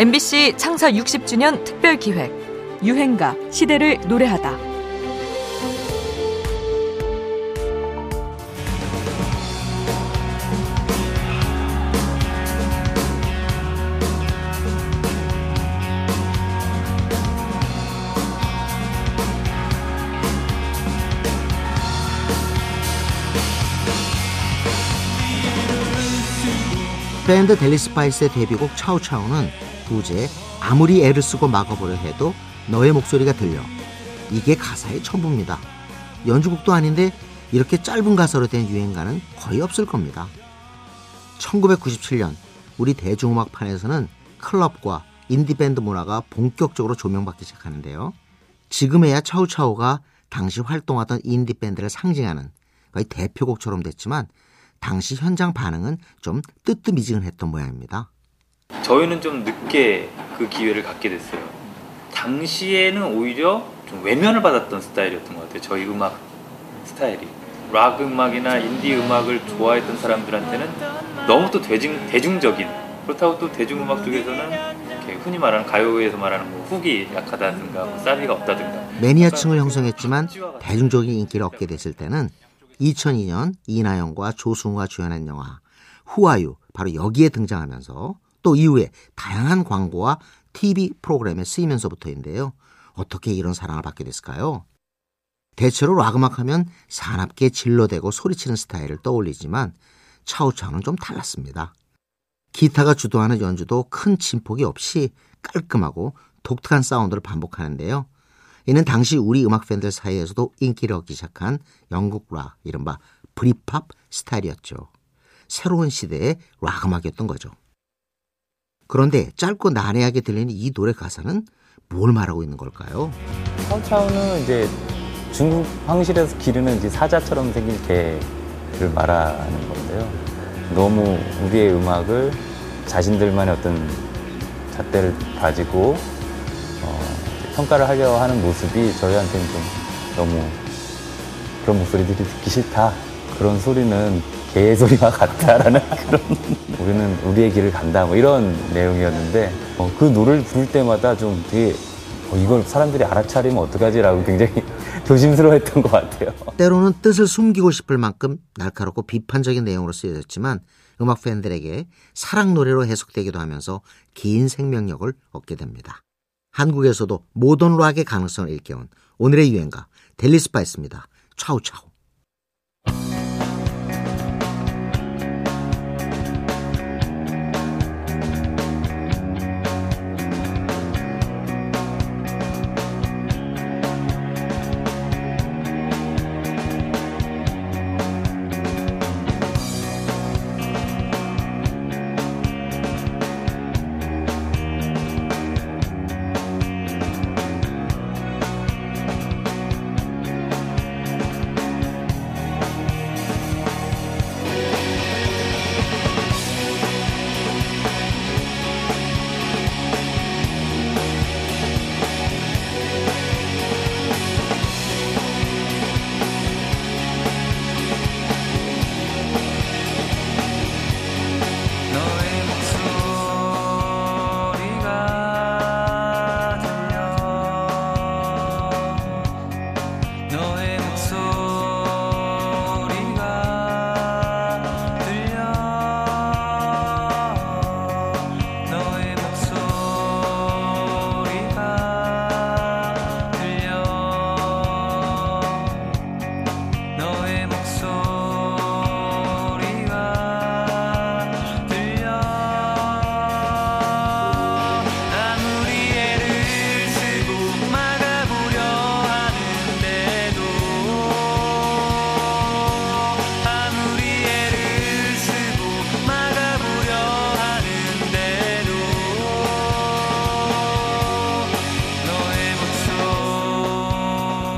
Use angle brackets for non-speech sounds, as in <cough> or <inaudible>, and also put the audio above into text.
MBC 창사 60주년 특별 기획 유행가 시대를 노래하다. 밴드 델리 스파이스의 데뷔곡 차우차우는 부제 아무리 애를 쓰고 막아보려 해도 너의 목소리가 들려 이게 가사의 전부입니다. 연주곡도 아닌데 이렇게 짧은 가사로 된 유행가는 거의 없을 겁니다. 1997년 우리 대중음악판에서는 클럽과 인디밴드 문화가 본격적으로 조명받기 시작하는데요. 지금에야 차우차우가 당시 활동하던 인디밴드를 상징하는 거의 대표곡처럼 됐지만 당시 현장 반응은 좀 뜨뜻미지근했던 모양입니다. 저희는 좀 늦게 그 기회를 갖게 됐어요. 당시에는 오히려 좀 외면을 받았던 스타일이었던 것 같아요. 저희 음악 스타일이. 락 음악이나 인디 음악을 좋아했던 사람들한테는 너무 또 대중, 대중적인 그렇다고 또 대중음악 쪽에서는 흔히 말하는 가요에서 말하는 뭐 훅이 약하다든가 뭐 사비가 없다든가 매니아층을 형성했지만 대중적인 인기를 얻게 됐을 때는 2002년 이나영과 조승우가 주연한 영화 후아유 바로 여기에 등장하면서 또 이후에 다양한 광고와 TV 프로그램에 쓰이면서부터인데요. 어떻게 이런 사랑을 받게 됐을까요? 대체로 락 음악 하면 사납게 질러대고 소리치는 스타일을 떠올리지만 차우차우는 좀 달랐습니다. 기타가 주도하는 연주도 큰 진폭이 없이 깔끔하고 독특한 사운드를 반복하는데요. 이는 당시 우리 음악 팬들 사이에서도 인기를 얻기 시작한 영국 락, 이른바 브리팝 스타일이었죠. 새로운 시대의 락 음악이었던 거죠. 그런데 짧고 난해하게 들리는 이 노래 가사는 뭘 말하고 있는 걸까요? 차우차우는 이제 중국 황실에서 기르는 이제 사자처럼 생긴 개를 말하는 건데요. 너무 우리의 음악을 자신들만의 어떤 잣대를 가지고 평가를 하려 하는 모습이 저희한테는 좀 너무 그런 목소리들이 듣기 싫다. 그런 소리는 개 소리와 같다라는 <laughs> 그런 우리는 우리의 길을 간다 뭐 이런 내용이었는데 어, 그 노래를 부를 때마다 좀 되게 어, 이걸 사람들이 알아차리면 어떡하지라고 굉장히 <laughs> 조심스러워했던 것 같아요. 때로는 뜻을 숨기고 싶을 만큼 날카롭고 비판적인 내용으로 쓰여졌지만 음악 팬들에게 사랑 노래로 해석되기도 하면서 긴 생명력을 얻게 됩니다. 한국에서도 모던 락의 가능성을 일깨운 오늘의 유행가 델리 스파이스입니다. 차우차우.